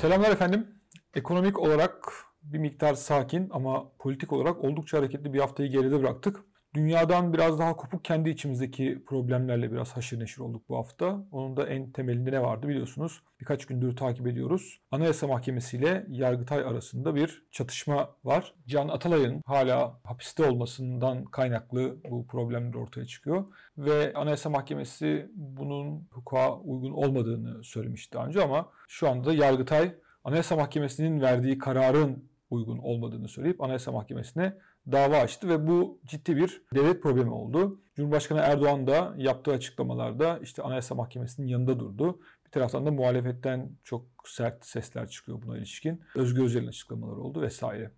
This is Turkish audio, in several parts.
Selamlar efendim. Ekonomik olarak bir miktar sakin ama politik olarak oldukça hareketli bir haftayı geride bıraktık. Dünyadan biraz daha kopuk kendi içimizdeki problemlerle biraz haşır neşir olduk bu hafta. Onun da en temelinde ne vardı biliyorsunuz. Birkaç gündür takip ediyoruz. Anayasa Mahkemesi ile Yargıtay arasında bir çatışma var. Can Atalay'ın hala hapiste olmasından kaynaklı bu problemler ortaya çıkıyor. Ve Anayasa Mahkemesi bunun hukuka uygun olmadığını söylemişti daha önce ama şu anda Yargıtay Anayasa Mahkemesi'nin verdiği kararın uygun olmadığını söyleyip Anayasa Mahkemesi'ne dava açtı ve bu ciddi bir devlet problemi oldu. Cumhurbaşkanı Erdoğan da yaptığı açıklamalarda işte Anayasa Mahkemesi'nin yanında durdu. Bir taraftan da muhalefetten çok sert sesler çıkıyor buna ilişkin. Özgür Özel'in açıklamaları oldu vesaire.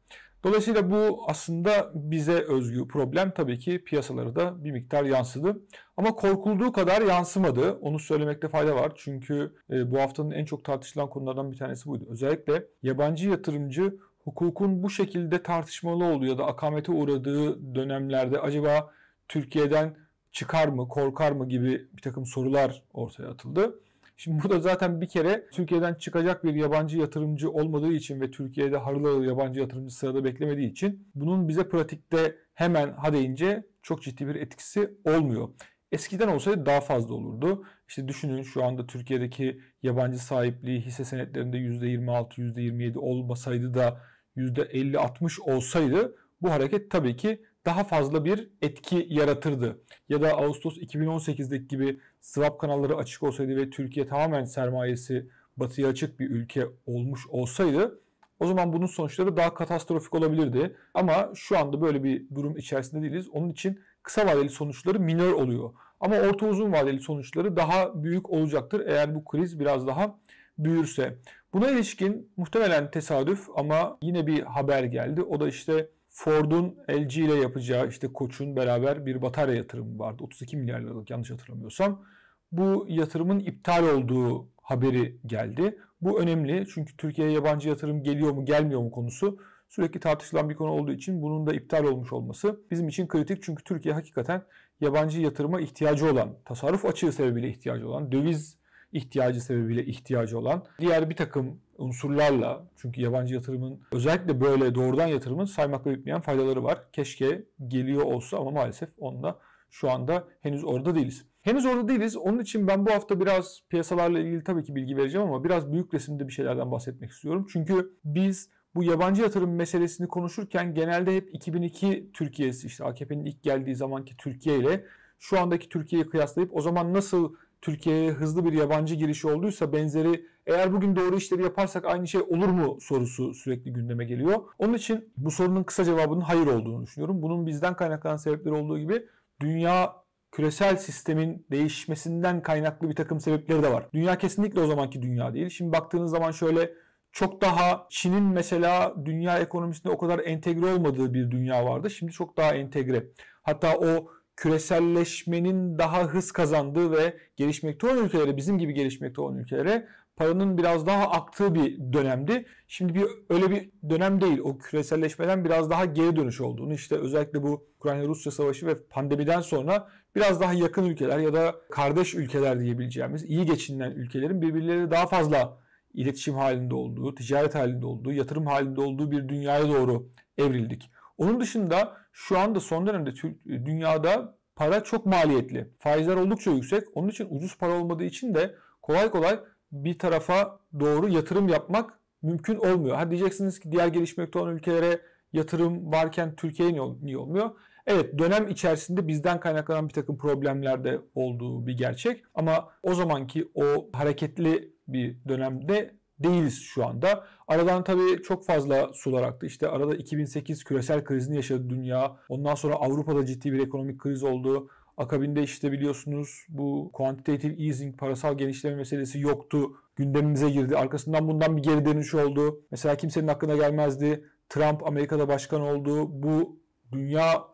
Dolayısıyla bu aslında bize özgü problem tabii ki piyasaları da bir miktar yansıdı. Ama korkulduğu kadar yansımadı. Onu söylemekte fayda var. Çünkü e, bu haftanın en çok tartışılan konulardan bir tanesi buydu. Özellikle yabancı yatırımcı hukukun bu şekilde tartışmalı olduğu ya da akamete uğradığı dönemlerde acaba Türkiye'den çıkar mı, korkar mı gibi bir takım sorular ortaya atıldı. Şimdi burada zaten bir kere Türkiye'den çıkacak bir yabancı yatırımcı olmadığı için ve Türkiye'de harıl yabancı yatırımcı sırada beklemediği için bunun bize pratikte hemen ha deyince çok ciddi bir etkisi olmuyor. Eskiden olsaydı daha fazla olurdu. İşte düşünün şu anda Türkiye'deki yabancı sahipliği hisse senetlerinde %26, %27 olmasaydı da %50-60 olsaydı bu hareket tabii ki daha fazla bir etki yaratırdı. Ya da Ağustos 2018'deki gibi swap kanalları açık olsaydı ve Türkiye tamamen sermayesi batıya açık bir ülke olmuş olsaydı o zaman bunun sonuçları daha katastrofik olabilirdi. Ama şu anda böyle bir durum içerisinde değiliz. Onun için kısa vadeli sonuçları minör oluyor. Ama orta uzun vadeli sonuçları daha büyük olacaktır eğer bu kriz biraz daha büyürse. Buna ilişkin muhtemelen tesadüf ama yine bir haber geldi. O da işte Ford'un LG ile yapacağı işte Koç'un beraber bir batarya yatırımı vardı. 32 milyar liralık yanlış hatırlamıyorsam. Bu yatırımın iptal olduğu haberi geldi. Bu önemli çünkü Türkiye'ye yabancı yatırım geliyor mu gelmiyor mu konusu sürekli tartışılan bir konu olduğu için bunun da iptal olmuş olması bizim için kritik. Çünkü Türkiye hakikaten yabancı yatırıma ihtiyacı olan, tasarruf açığı sebebiyle ihtiyacı olan, döviz ihtiyacı sebebiyle ihtiyacı olan diğer bir takım unsurlarla çünkü yabancı yatırımın özellikle böyle doğrudan yatırımın saymakla bitmeyen faydaları var. Keşke geliyor olsa ama maalesef onunla şu anda henüz orada değiliz. Henüz orada değiliz. Onun için ben bu hafta biraz piyasalarla ilgili tabii ki bilgi vereceğim ama biraz büyük resimde bir şeylerden bahsetmek istiyorum. Çünkü biz bu yabancı yatırım meselesini konuşurken genelde hep 2002 Türkiye'si işte AKP'nin ilk geldiği zamanki Türkiye ile şu andaki Türkiye'yi kıyaslayıp o zaman nasıl Türkiye'ye hızlı bir yabancı girişi olduysa benzeri eğer bugün doğru işleri yaparsak aynı şey olur mu sorusu sürekli gündeme geliyor. Onun için bu sorunun kısa cevabının hayır olduğunu düşünüyorum. Bunun bizden kaynaklanan sebepleri olduğu gibi dünya küresel sistemin değişmesinden kaynaklı bir takım sebepleri de var. Dünya kesinlikle o zamanki dünya değil. Şimdi baktığınız zaman şöyle çok daha Çin'in mesela dünya ekonomisinde o kadar entegre olmadığı bir dünya vardı. Şimdi çok daha entegre. Hatta o küreselleşmenin daha hız kazandığı ve gelişmekte olan ülkelere, bizim gibi gelişmekte olan ülkelere paranın biraz daha aktığı bir dönemdi. Şimdi bir öyle bir dönem değil. O küreselleşmeden biraz daha geri dönüş olduğunu işte özellikle bu Ukrayna-Rusya savaşı ve pandemiden sonra biraz daha yakın ülkeler ya da kardeş ülkeler diyebileceğimiz iyi geçinilen ülkelerin birbirleriyle daha fazla iletişim halinde olduğu, ticaret halinde olduğu, yatırım halinde olduğu bir dünyaya doğru evrildik. Onun dışında şu anda son dönemde dünyada para çok maliyetli. Faizler oldukça yüksek. Onun için ucuz para olmadığı için de kolay kolay bir tarafa doğru yatırım yapmak mümkün olmuyor. Ha diyeceksiniz ki diğer gelişmekte olan ülkelere yatırım varken Türkiye'ye niye olmuyor? Evet dönem içerisinde bizden kaynaklanan bir takım problemler de olduğu bir gerçek. Ama o zamanki o hareketli bir dönemde değiliz şu anda. Aradan tabii çok fazla sular aktı. İşte arada 2008 küresel krizini yaşadı dünya. Ondan sonra Avrupa'da ciddi bir ekonomik kriz oldu. Akabinde işte biliyorsunuz bu quantitative easing, parasal genişleme meselesi yoktu. Gündemimize girdi. Arkasından bundan bir geri dönüş oldu. Mesela kimsenin aklına gelmezdi. Trump Amerika'da başkan oldu. Bu dünya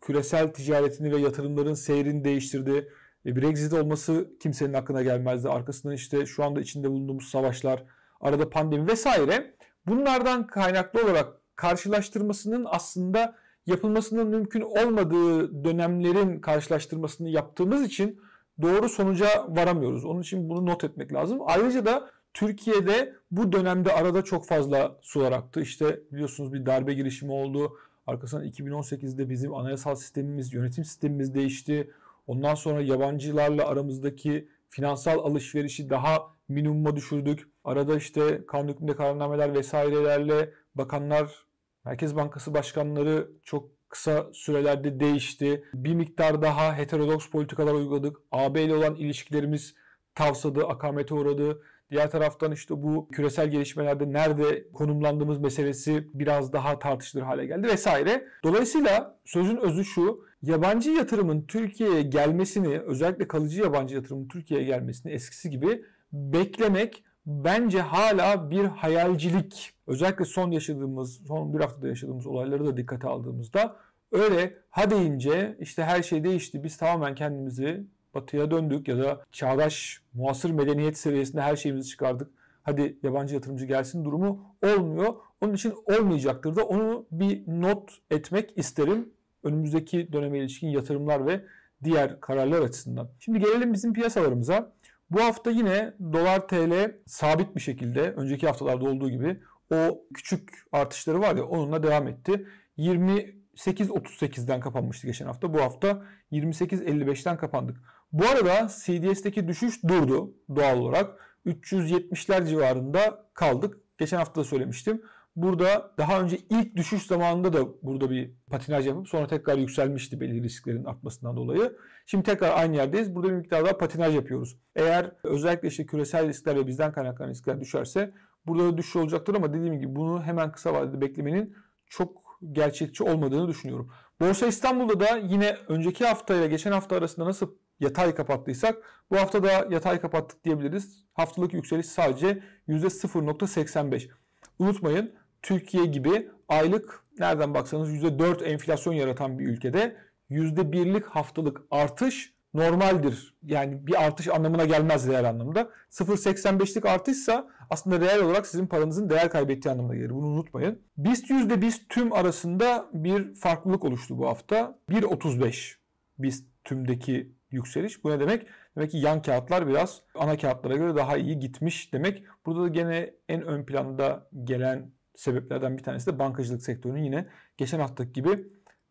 küresel ticaretini ve yatırımların seyrini değiştirdi. E, Brexit olması kimsenin aklına gelmezdi. Arkasından işte şu anda içinde bulunduğumuz savaşlar, arada pandemi vesaire. Bunlardan kaynaklı olarak karşılaştırmasının aslında yapılmasının mümkün olmadığı dönemlerin karşılaştırmasını yaptığımız için doğru sonuca varamıyoruz. Onun için bunu not etmek lazım. Ayrıca da Türkiye'de bu dönemde arada çok fazla sular aktı. İşte biliyorsunuz bir darbe girişimi oldu. Arkasından 2018'de bizim anayasal sistemimiz, yönetim sistemimiz değişti. Ondan sonra yabancılarla aramızdaki finansal alışverişi daha minimuma düşürdük. Arada işte kanun hükmünde kararnameler vesairelerle bakanlar, Merkez Bankası başkanları çok kısa sürelerde değişti. Bir miktar daha heterodoks politikalar uyguladık. AB ile olan ilişkilerimiz tavsadı, akamete uğradı. Diğer taraftan işte bu küresel gelişmelerde nerede konumlandığımız meselesi biraz daha tartışılır hale geldi vesaire. Dolayısıyla sözün özü şu. Yabancı yatırımın Türkiye'ye gelmesini, özellikle kalıcı yabancı yatırımın Türkiye'ye gelmesini eskisi gibi beklemek bence hala bir hayalcilik. Özellikle son yaşadığımız, son bir haftada yaşadığımız olayları da dikkate aldığımızda öyle ha deyince işte her şey değişti biz tamamen kendimizi batıya döndük ya da çağdaş muasır medeniyet seviyesinde her şeyimizi çıkardık. Hadi yabancı yatırımcı gelsin durumu olmuyor. Onun için olmayacaktır da onu bir not etmek isterim. Önümüzdeki döneme ilişkin yatırımlar ve diğer kararlar açısından. Şimdi gelelim bizim piyasalarımıza. Bu hafta yine dolar TL sabit bir şekilde önceki haftalarda olduğu gibi o küçük artışları var ya onunla devam etti. 28.38'den kapanmıştı geçen hafta. Bu hafta 28.55'ten kapandık. Bu arada CDS'teki düşüş durdu doğal olarak. 370'ler civarında kaldık. Geçen hafta da söylemiştim. Burada daha önce ilk düşüş zamanında da burada bir patinaj yapıp sonra tekrar yükselmişti belli risklerin artmasından dolayı. Şimdi tekrar aynı yerdeyiz. Burada bir miktar daha patinaj yapıyoruz. Eğer özellikle işte küresel riskler ve bizden kaynaklanan riskler düşerse burada da düşüş olacaktır ama dediğim gibi bunu hemen kısa vadede beklemenin çok gerçekçi olmadığını düşünüyorum. Borsa İstanbul'da da yine önceki hafta ile geçen hafta arasında nasıl yatay kapattıysak bu hafta da yatay kapattık diyebiliriz. Haftalık yükseliş sadece %0.85. Unutmayın Türkiye gibi aylık nereden baksanız %4 enflasyon yaratan bir ülkede %1'lik haftalık artış normaldir. Yani bir artış anlamına gelmez reel anlamda. 0.85'lik artışsa aslında reel olarak sizin paranızın değer kaybettiği anlamına gelir. Bunu unutmayın. BIST %BIST tüm arasında bir farklılık oluştu bu hafta. 1.35 BIST tümdeki yükseliş. Bu ne demek? Demek ki yan kağıtlar biraz ana kağıtlara göre daha iyi gitmiş demek. Burada da gene en ön planda gelen sebeplerden bir tanesi de bankacılık sektörünün yine geçen haftaki gibi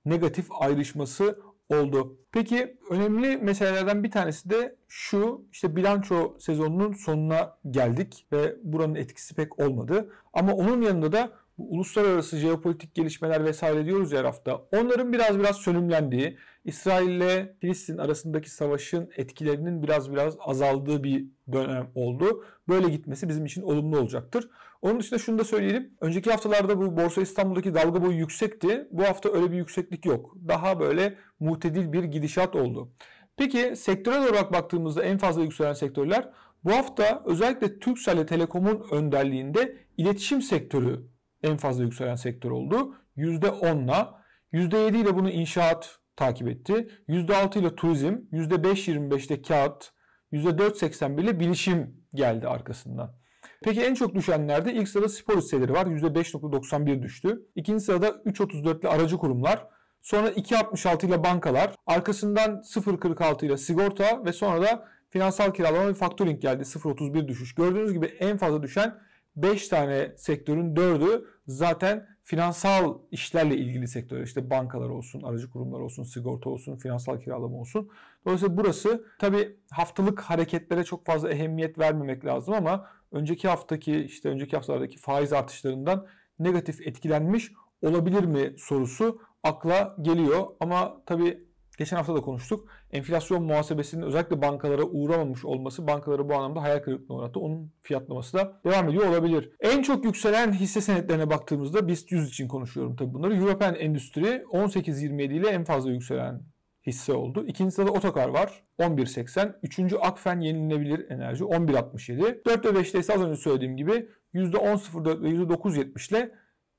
negatif ayrışması oldu. Peki önemli meselelerden bir tanesi de şu işte bilanço sezonunun sonuna geldik ve buranın etkisi pek olmadı. Ama onun yanında da bu uluslararası jeopolitik gelişmeler vesaire diyoruz ya her hafta. Onların biraz biraz sönümlendiği, İsrail ile Filistin arasındaki savaşın etkilerinin biraz biraz azaldığı bir dönem oldu. Böyle gitmesi bizim için olumlu olacaktır. Onun dışında şunu da söyleyelim. Önceki haftalarda bu Borsa İstanbul'daki dalga boyu yüksekti. Bu hafta öyle bir yükseklik yok. Daha böyle mutedil bir gidişat oldu. Peki sektörel olarak baktığımızda en fazla yükselen sektörler bu hafta özellikle Turkcell ile Telekom'un önderliğinde iletişim sektörü en fazla yükselen sektör oldu. %10'la. %7 ile bunu inşaat takip etti. %6 ile turizm, %5.25'te kağıt, %4.81 ile bilişim geldi arkasından. Peki en çok düşenlerde ilk sırada spor hisseleri var. %5.91 düştü. İkinci sırada 3.34 ile aracı kurumlar. Sonra 2.66 ile bankalar. Arkasından 0.46 ile sigorta ve sonra da finansal kiralama ve faktöring geldi. 0.31 düşüş. Gördüğünüz gibi en fazla düşen 5 tane sektörün 4'ü zaten finansal işlerle ilgili sektör. İşte bankalar olsun, aracı kurumlar olsun, sigorta olsun, finansal kiralama olsun. Dolayısıyla burası tabi haftalık hareketlere çok fazla ehemmiyet vermemek lazım ama önceki haftaki işte önceki haftalardaki faiz artışlarından negatif etkilenmiş olabilir mi sorusu akla geliyor. Ama tabi geçen hafta da konuştuk. Enflasyon muhasebesinin özellikle bankalara uğramamış olması bankaları bu anlamda hayal kırıklığına uğrattı. Onun fiyatlaması da devam ediyor olabilir. En çok yükselen hisse senetlerine baktığımızda BIST 100 için konuşuyorum tabii bunları. European Endüstri 18.27 ile en fazla yükselen hisse oldu. İkinci sırada Otokar var 11.80. Üçüncü Akfen yenilenebilir enerji 11.67. 4 ve 5'te ise az önce söylediğim gibi %10.04 ve %9.70 ile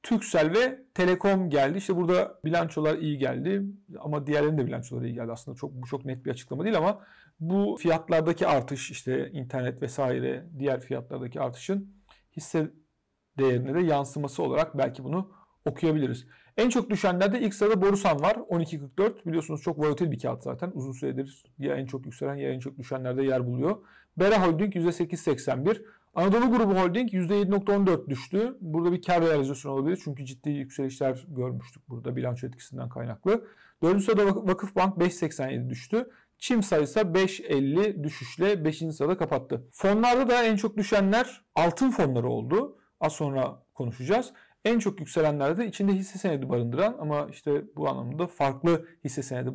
Türksel ve Telekom geldi. İşte burada bilançolar iyi geldi ama diğerlerinin de bilançoları iyi geldi. Aslında çok bu çok net bir açıklama değil ama bu fiyatlardaki artış işte internet vesaire diğer fiyatlardaki artışın hisse değerine de yansıması olarak belki bunu okuyabiliriz. En çok düşenlerde ilk sırada Borusan var. 12.44. Biliyorsunuz çok volatil bir kağıt zaten. Uzun süredir ya en çok yükselen ya en çok düşenlerde yer buluyor. Bera Holding %8.81. Anadolu Grubu Holding %7.14 düştü. Burada bir kar realizasyonu olabilir. Çünkü ciddi yükselişler görmüştük burada bilanço etkisinden kaynaklı. Dördüncü sırada Vakıfbank 5.87 düştü. Çim sayısı 5.50 düşüşle 5. sırada kapattı. Fonlarda da en çok düşenler altın fonları oldu. Az sonra konuşacağız. En çok yükselenler de içinde hisse senedi barındıran ama işte bu anlamda farklı hisse senedi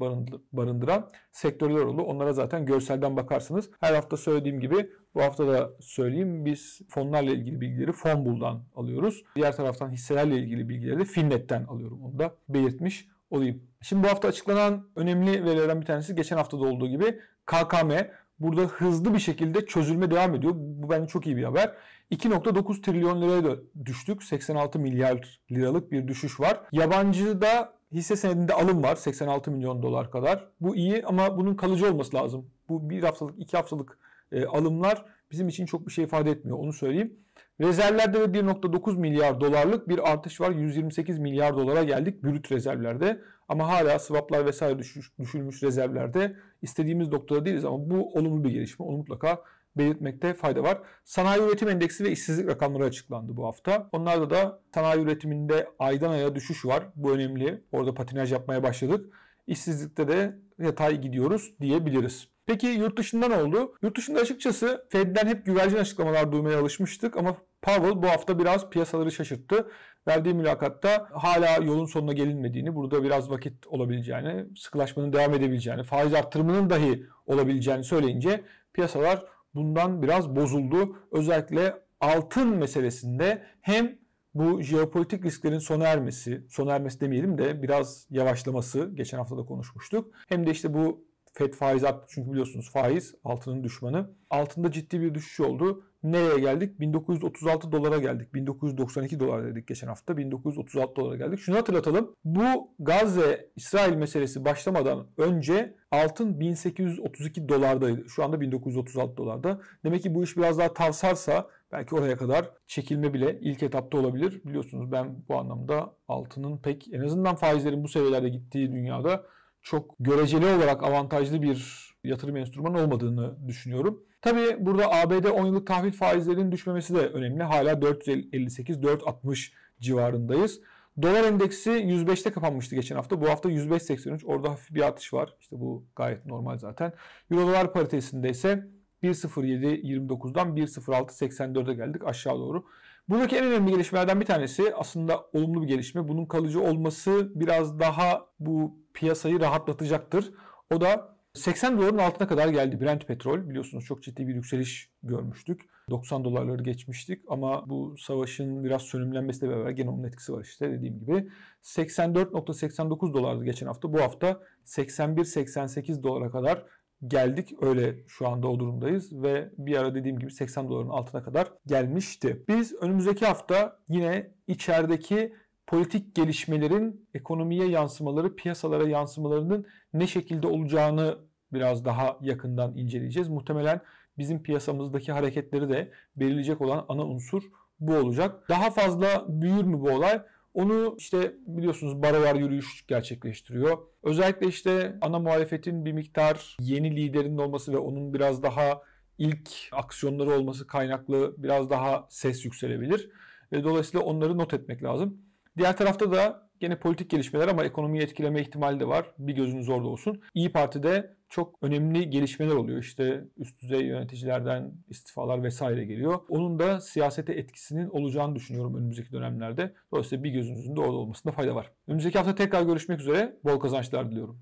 barındıran sektörler oldu. Onlara zaten görselden bakarsınız. Her hafta söylediğim gibi bu hafta da söyleyeyim biz fonlarla ilgili bilgileri Fonbul'dan alıyoruz. Diğer taraftan hisselerle ilgili bilgileri de Finnet'ten alıyorum. Onu da belirtmiş olayım. Şimdi bu hafta açıklanan önemli verilerden bir tanesi geçen haftada olduğu gibi KKM burada hızlı bir şekilde çözülme devam ediyor. Bu bence çok iyi bir haber. 2.9 trilyon liraya da düştük. 86 milyar liralık bir düşüş var. Yabancıda hisse senedinde alım var 86 milyon dolar kadar. Bu iyi ama bunun kalıcı olması lazım. Bu bir haftalık, iki haftalık e, alımlar bizim için çok bir şey ifade etmiyor. Onu söyleyeyim. Rezervlerde de 1.9 milyar dolarlık bir artış var. 128 milyar dolara geldik brüt rezervlerde. Ama hala swaplar vesaire düşüş, düşülmüş rezervlerde istediğimiz noktada değiliz ama bu olumlu bir gelişme. Onu mutlaka belirtmekte fayda var. Sanayi üretim endeksi ve işsizlik rakamları açıklandı bu hafta. Onlarda da sanayi üretiminde aydan aya düşüş var. Bu önemli. Orada patinaj yapmaya başladık. İşsizlikte de yatay gidiyoruz diyebiliriz. Peki yurt dışında ne oldu? Yurt dışında açıkçası Fed'den hep güvercin açıklamalar duymaya alışmıştık ama Powell bu hafta biraz piyasaları şaşırttı. Verdiği mülakatta hala yolun sonuna gelinmediğini, burada biraz vakit olabileceğini, sıkılaşmanın devam edebileceğini, faiz arttırımının dahi olabileceğini söyleyince piyasalar bundan biraz bozuldu. Özellikle altın meselesinde hem bu jeopolitik risklerin sona ermesi, sona ermesi demeyelim de biraz yavaşlaması geçen hafta da konuşmuştuk. Hem de işte bu FED faiz arttı çünkü biliyorsunuz faiz altının düşmanı. Altında ciddi bir düşüş oldu. Nereye geldik? 1936 dolara geldik. 1992 dolar dedik geçen hafta. 1936 dolara geldik. Şunu hatırlatalım. Bu Gazze-İsrail meselesi başlamadan önce altın 1832 dolardaydı. Şu anda 1936 dolarda. Demek ki bu iş biraz daha tavsarsa belki oraya kadar çekilme bile ilk etapta olabilir. Biliyorsunuz ben bu anlamda altının pek en azından faizlerin bu seviyelerde gittiği dünyada çok göreceli olarak avantajlı bir yatırım enstrümanı olmadığını düşünüyorum. Tabii burada ABD 10 yıllık tahvil faizlerinin düşmemesi de önemli. Hala 458-460 civarındayız. Dolar endeksi 105'te kapanmıştı geçen hafta. Bu hafta 105.83. Orada hafif bir artış var. İşte bu gayet normal zaten. Euro dolar paritesinde ise 1.07.29'dan 1.06.84'e geldik aşağı doğru. Buradaki en önemli gelişmelerden bir tanesi aslında olumlu bir gelişme. Bunun kalıcı olması biraz daha bu piyasayı rahatlatacaktır. O da 80 doların altına kadar geldi Brent petrol. Biliyorsunuz çok ciddi bir yükseliş görmüştük. 90 dolarları geçmiştik ama bu savaşın biraz sönümlenmesiyle beraber gene onun etkisi var işte dediğim gibi. 84.89 dolardı geçen hafta. Bu hafta 81-88 dolara kadar geldik. Öyle şu anda o durumdayız ve bir ara dediğim gibi 80 doların altına kadar gelmişti. Biz önümüzdeki hafta yine içerideki politik gelişmelerin ekonomiye yansımaları, piyasalara yansımalarının ne şekilde olacağını biraz daha yakından inceleyeceğiz. Muhtemelen bizim piyasamızdaki hareketleri de belirleyecek olan ana unsur bu olacak. Daha fazla büyür mü bu olay? Onu işte biliyorsunuz barolar yürüyüş gerçekleştiriyor. Özellikle işte ana muhalefetin bir miktar yeni liderinin olması ve onun biraz daha ilk aksiyonları olması kaynaklı biraz daha ses yükselebilir. Dolayısıyla onları not etmek lazım. Diğer tarafta da gene politik gelişmeler ama ekonomiyi etkileme ihtimali de var. Bir gözünüz orada olsun. İyi Parti'de çok önemli gelişmeler oluyor. İşte üst düzey yöneticilerden istifalar vesaire geliyor. Onun da siyasete etkisinin olacağını düşünüyorum önümüzdeki dönemlerde. Dolayısıyla bir gözünüzün de orada olmasında fayda var. Önümüzdeki hafta tekrar görüşmek üzere. Bol kazançlar diliyorum.